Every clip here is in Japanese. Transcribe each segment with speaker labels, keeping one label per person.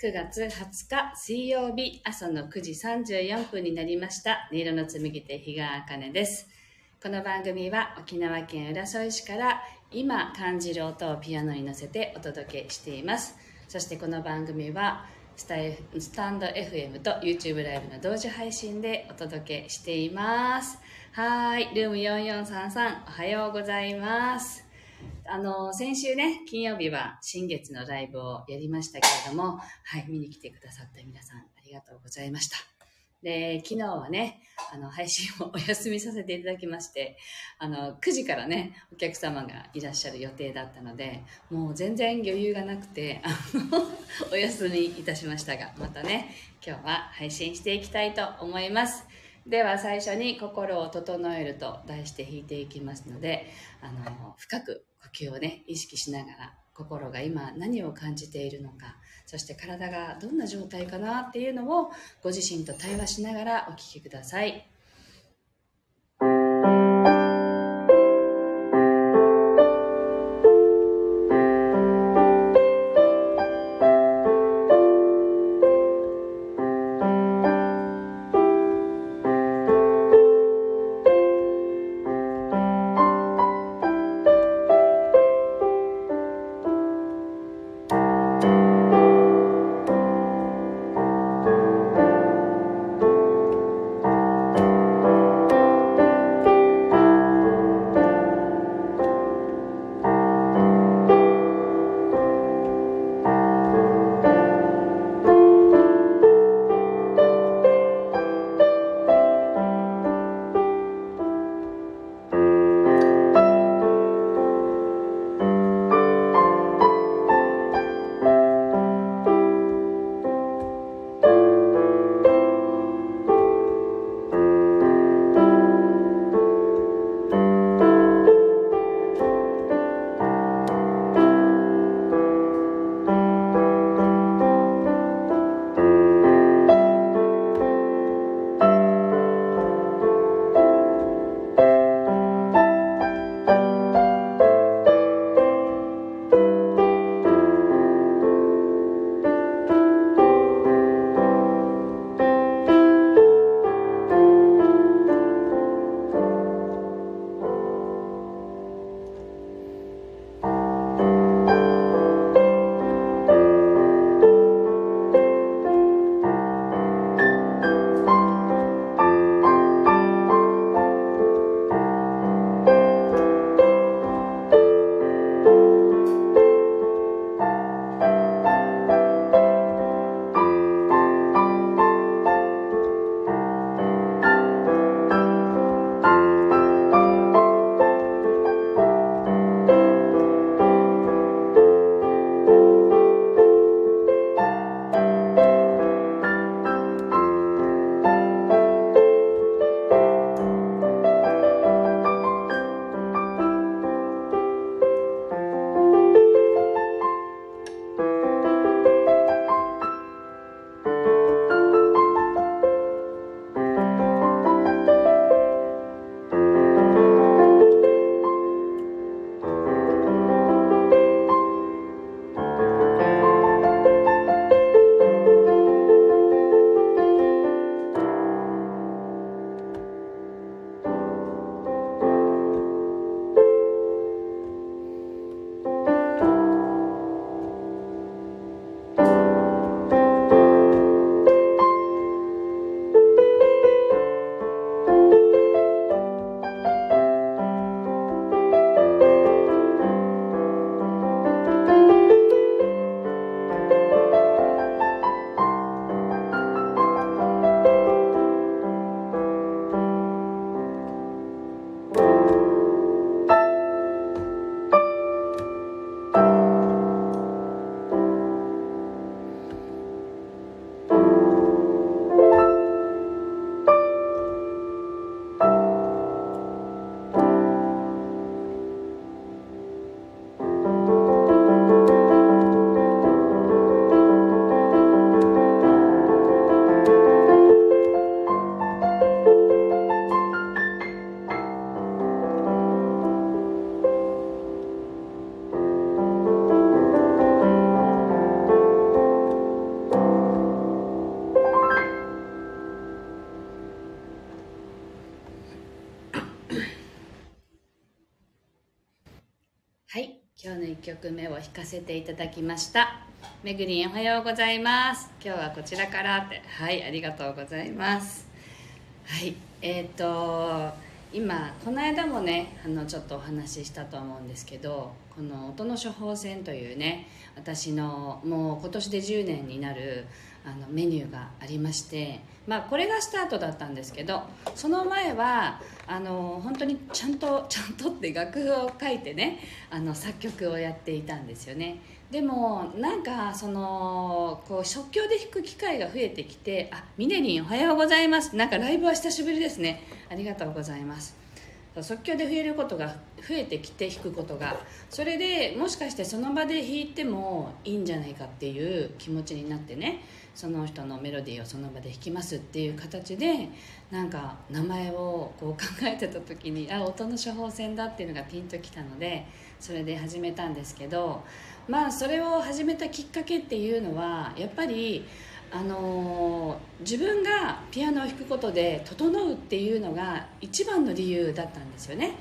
Speaker 1: 9月20日水曜日朝の9時34分になりました。音色の紡手日川茜です。この番組は沖縄県浦添市から今感じる音をピアノに乗せてお届けしています。そしてこの番組はスタスタンド FM と YouTube ライブの同時配信でお届けしています。はい、ルーム4433おはようございます。あの、先週ね、金曜日は新月のライブをやりましたけれども、はい、見に来てくださった皆さんありがとうございました。で、昨日はね、あの、配信をお休みさせていただきまして、あの、9時からね、お客様がいらっしゃる予定だったので、もう全然余裕がなくて、あの、お休みいたしましたが、またね、今日は配信していきたいと思います。では最初に心を整えると題して弾いていきますので、あの、深く呼吸をね、意識しながら、心が今何を感じているのか、そして体がどんな状態かなっていうのをご自身と対話しながらお聞きください。はい今日の1曲目を弾かせていただきました。めぐりんおはようございます。今日はこちらからって。はいありがとうございます。はいえっ、ー、と今この間もねあのちょっとお話ししたと思うんですけどこの音の処方箋というね私のもう今年で10年になるあのメニューがありまして、まあ、これがスタートだったんですけどその前はあの本当にちゃんと ちゃんとって楽譜を書いてねあの作曲をやっていたんですよね。でもなんかそのこう即興で弾く機会が増えてきて「あミネリンおはようございます」なんかライブは久しぶりですね。ありがとうございます。即興で増えることが増えてきて弾くことがそれでもしかしてその場で弾いてもいいんじゃないかっていう気持ちになってねその人のメロディーをその場で弾きますっていう形でなんか名前をこう考えてた時にあ音の処方箋だっていうのがピンときたのでそれで始めたんですけどまあそれを始めたきっかけっていうのはやっぱりあの、自分がピアノを弾くことで整うっていうのが一番の理由だったんですよね。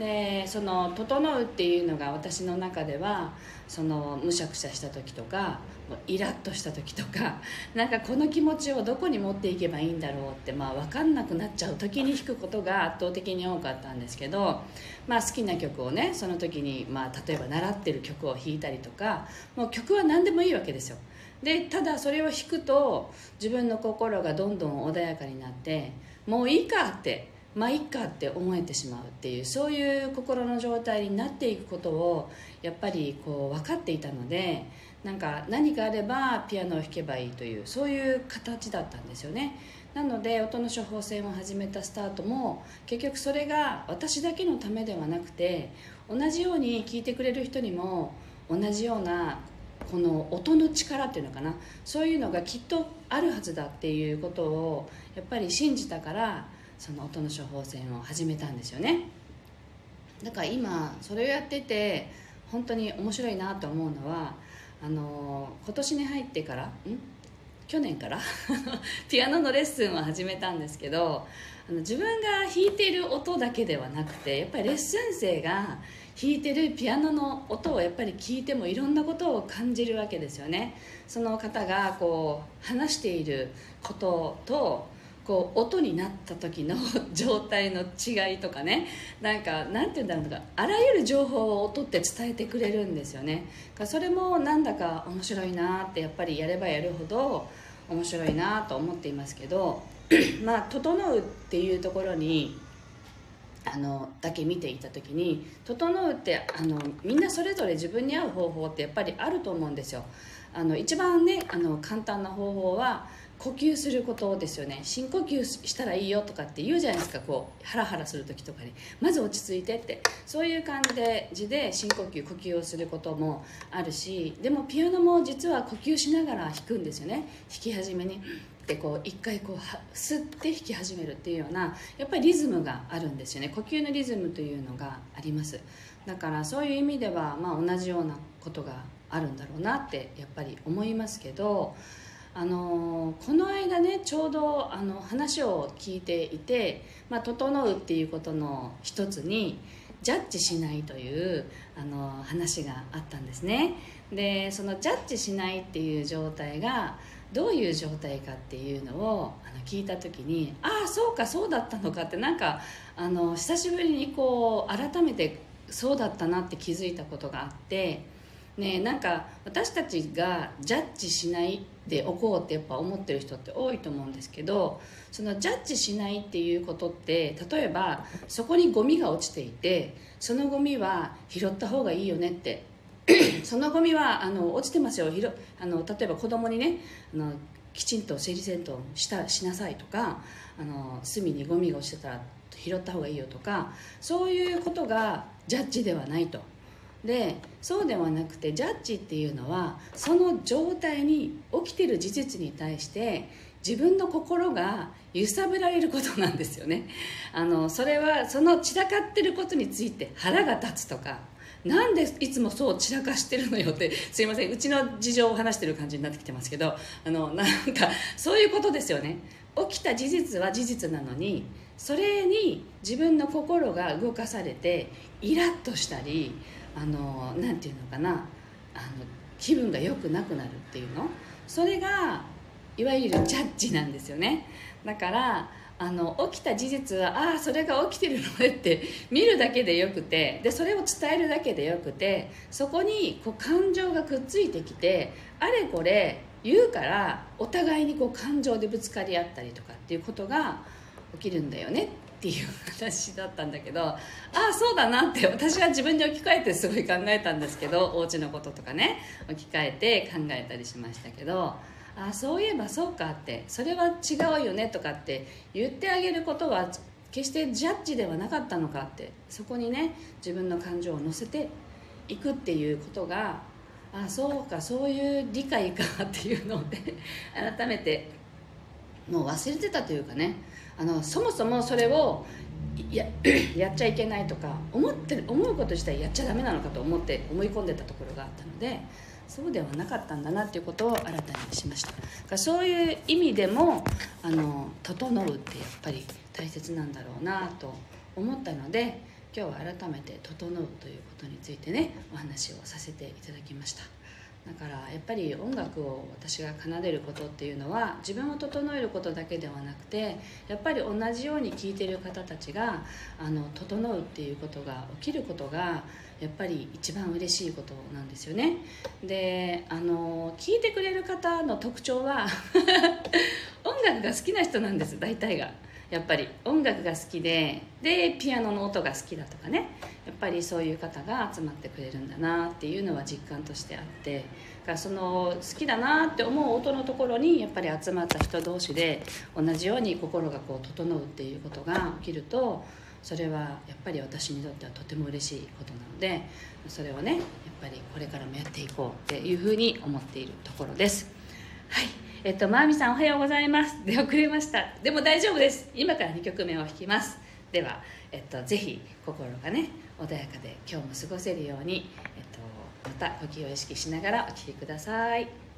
Speaker 1: でその「整う」っていうのが私の中ではそのむしゃくしゃした時とかイラッとした時とか なんかこの気持ちをどこに持っていけばいいんだろうって、まあ、分かんなくなっちゃう時に弾くことが圧倒的に多かったんですけど、まあ、好きな曲をねその時に、まあ、例えば習ってる曲を弾いたりとかもう曲は何でもいいわけですよ。でただそれを弾くと自分の心がどんどん穏やかになってもういいかってまあいっかって思えてしまうっていうそういう心の状態になっていくことをやっぱりこう分かっていたのでなんか何かあればピアノを弾けばいいというそういう形だったんですよね。なので音の処方箋を始めたスタートも結局それが私だけのためではなくて同じように聴いてくれる人にも同じようなこの音の力っていうのかな？そういうのがきっとあるはずだっていうことをやっぱり信じたからその音の処方箋を始めたんですよね。だから今それをやってて本当に面白いなと思うのはあの今年に入ってからん？去年から？ピアノのレッスンを始めたんですけどあの自分が弾いている音だけではなくてやっぱりレッスン生が弾いてるピアノの音をやっぱり聞いてもいろんなことを感じるわけですよね。その方がこう話していることとこう音になった時の状態の違いとかね。なんかなんて言うんだろうかあらゆる情報を音って伝えてくれるんですよね。それもなんだか面白いなってやっぱりやればやるほど面白いなと思っていますけどまあ整うっていうところにあのだけ見ていた時に整うってあのみんなそれぞれ自分に合う方法ってやっぱりあると思うんですよ。あの一番ねあの簡単な方法は呼吸することですよね。深呼吸したらいいよとかって言うじゃないですか。こうハラハラする時とかに。まず落ち着いてって。そういう感じで深呼吸呼吸をすることもあるしでもピアノも実は呼吸しながら弾くんですよね。弾き始めに。ってこう一回こう吸って弾き始めるっていうようなやっぱりリズムがあるんですよね。呼吸のリズムというのがあります。だからそういう意味ではまあ同じようなことがあるんだろうなってやっぱり思いますけどあのこの間ねちょうどあの話を聞いていて「まあ、整う」っていうことの一つにジャッジしないというあの話があったんですね。でそのジャッジしないっていう状態がどういう状態かっていうのをあの聞いた時にああそうかそうだったのかってなんかあの久しぶりにこう改めてそうだったなって気づいたことがあってねなんか私たちがジャッジしないでおこうってやっぱ思ってる人って多いと思うんですけどそのジャッジしないっていうことって例えばそこにゴミが落ちていてそのゴミは拾った方がいいよねって そのゴミはあの落ちてますよ。ひろあの例えば子供にねあのきちんと整理整頓したしなさいとかあの隅にゴミが落ちてたら拾った方がいいよとかそういうことがジャッジではないと。でそうではなくてジャッジっていうのはその状態に起きてる事実に対して自分の心が揺さぶられることなんですよね。あのそれはその散らかってることについて腹が立つとかなんでいつもそう散らかしてるのよって すいませんうちの事情を話してる感じになってきてますけどあのなんかそういうことですよね。起きた事実は事実なのにそれに自分の心が動かされてイラッとしたりあのなんていうのかなあの気分が良くなくなるっていうの？それがいわゆるジャッジなんですよね。だからあの起きた事実はああそれが起きてるのねって見るだけでよくてでそれを伝えるだけでよくてそこにこう感情がくっついてきてあれこれ言うからお互いにこう感情でぶつかり合ったりとかっていうことが起きるんだよねっていう話だったんだけどああそうだなって私は自分に置き換えてすごい考えたんですけどお家のこととかね置き換えて考えたりしましたけどあそういえばそうかってそれは違うよねとかって言ってあげることは決してジャッジではなかったのかってそこにね自分の感情を乗せていくっていうことがあそうかそういう理解かっていうのをね改めてもう忘れてたというかねあのそもそもそれをややっちゃいけないとか思って思うこと自体やっちゃダメなのかと思って思い込んでたところがあったのでそうではなかったんだなっていうことを新たにしました。そういう意味でもあの整うってやっぱり大切なんだろうなと思ったので今日は改めて「整う」ということについてねお話をさせていただきました。だからやっぱり音楽を私が奏でることっていうのは自分を整えることだけではなくてやっぱり同じように聴いてる方たちがあの整うっていうことが起きることがやっぱり一番嬉しいことなんですよね。であの聞いてくれる方の特徴は 音楽が好きな人なんです大体が。やっぱり音楽が好きででピアノの音が好きだとかね。やっぱりそういう方が集まってくれるんだなっていうのは実感としてあって。だその好きだなって思う音のところにやっぱり集まった人同士で同じように心がこう整うっていうことが起きるとそれはやっぱり私にとってはとても嬉しいことなのでそれをねやっぱりこれからもやっていこうっていうふうに思っているところです。はい。えっとまーみさんおはようございます。出遅れました。でも大丈夫です。今から2曲目を弾きます。では、えっと、ぜひ心がね穏やかで今日も過ごせるように、えっと、また呼吸を意識しながらお聴きください。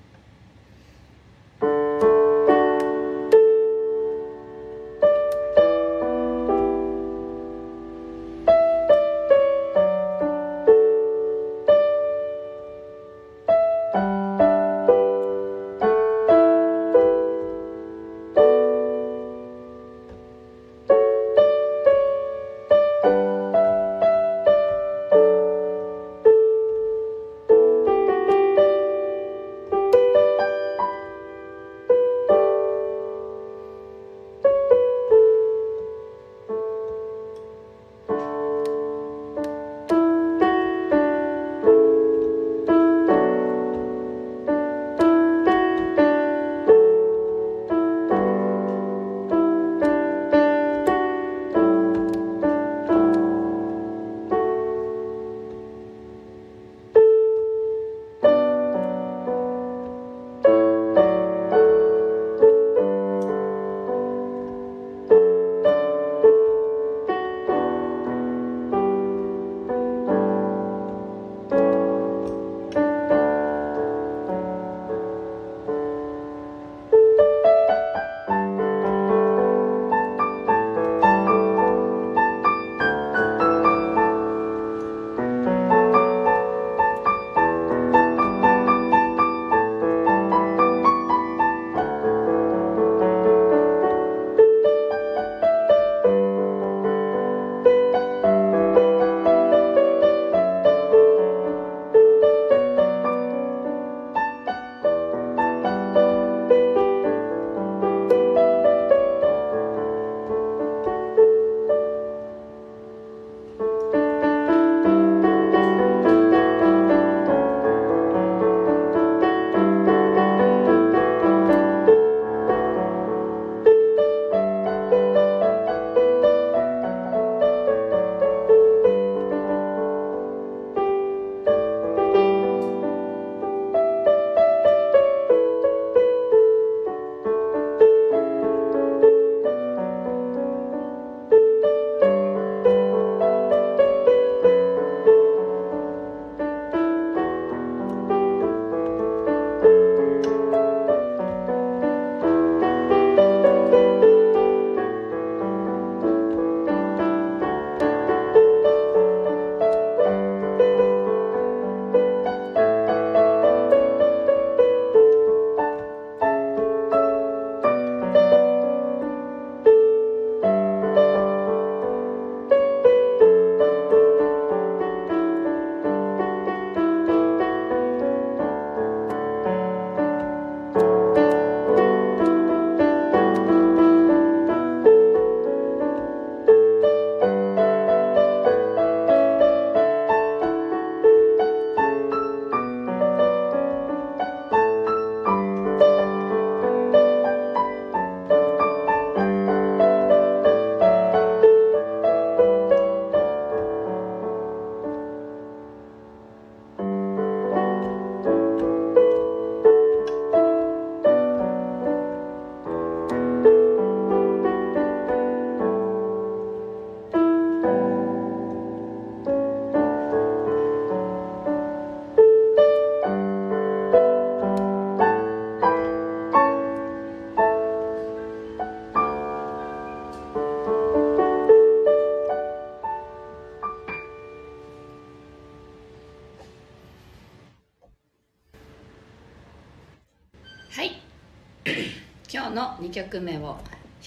Speaker 1: 曲目を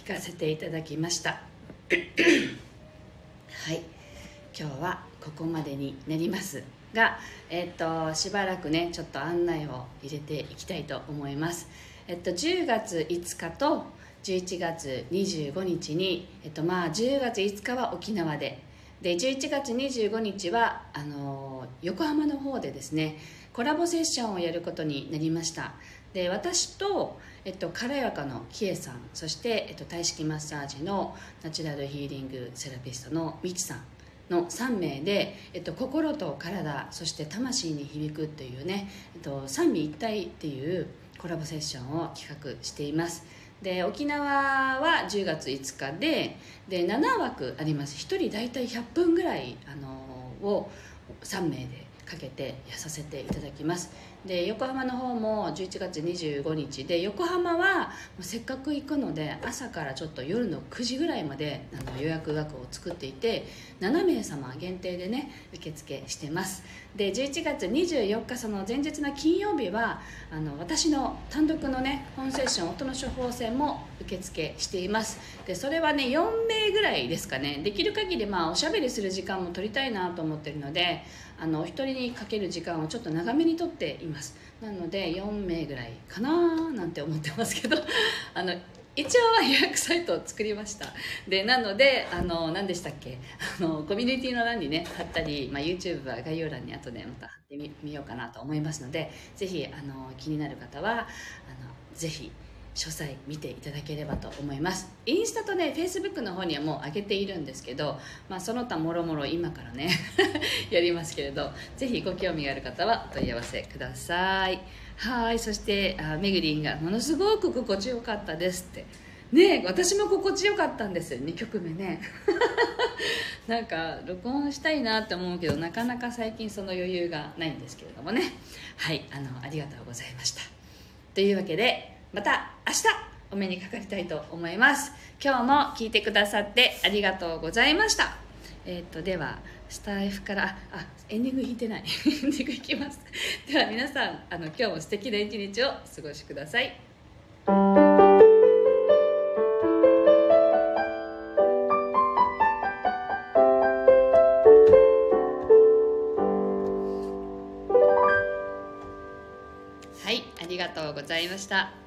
Speaker 1: 弾かせていただきました。はい。今日はここまでになりますが、えっと、しばらくねちょっと案内を入れていきたいと思います。えっと10月5日と11月25日に、えっと、まあ10月5日は沖縄でで11月25日はあの横浜の方でですねコラボセッションをやることになりました。で私と、えっと、軽やかのキエさんそして、えっと、体式マッサージのナチュラルヒーリングセラピストのみちさんの3名で、えっと、心と体そして魂に響くというね、えっと、三位一体っていうコラボセッションを企画しています。で沖縄は10月5日でで7枠あります。1人大体100分ぐらいあのを3名でかけてやさせていただきます。で横浜の方も11月25日。で横浜はせっかく行くので朝からちょっと夜の9時ぐらいまであの予約枠を作っていて7名様限定でね受付してます。で11月24日その前日の金曜日はあの私の単独のね本セッション音の処方箋も受付しています。でそれはね4名ぐらいですかね。できる限りまあおしゃべりする時間も取りたいなと思ってるのであのお一人にかける時間をちょっと長めにとっています。なので4名ぐらいかななんて思ってますけど あの一応は予約サイトを作りました。でなのであの何でしたっけ？あのコミュニティの欄にね貼ったり、まあ、YouTube は概要欄に後でまた貼ってみようかなと思いますのでぜひあの気になる方はあのぜひ詳細見ていただければと思います。インスタとねフェイスブックの方にはもう上げているんですけど、まあ、その他もろもろ今からね やりますけれどぜひご興味がある方はお問い合わせください。はいそしてあめぐりんがものすごく心地よかったですって。ね私も心地よかったんです。よ2曲目ね。なんか録音したいなって思うけどなかなか最近その余裕がないんですけれどもね。はいあのありがとうございました。というわけでまた明日お目にかかりたいと思います。今日も聞いてくださってありがとうございました。えっ、ー、とではスタイフからあエンディング弾いてない。エンディングいきます。では皆さんあの今日も素敵な一日をお過ごしください。はいありがとうございました。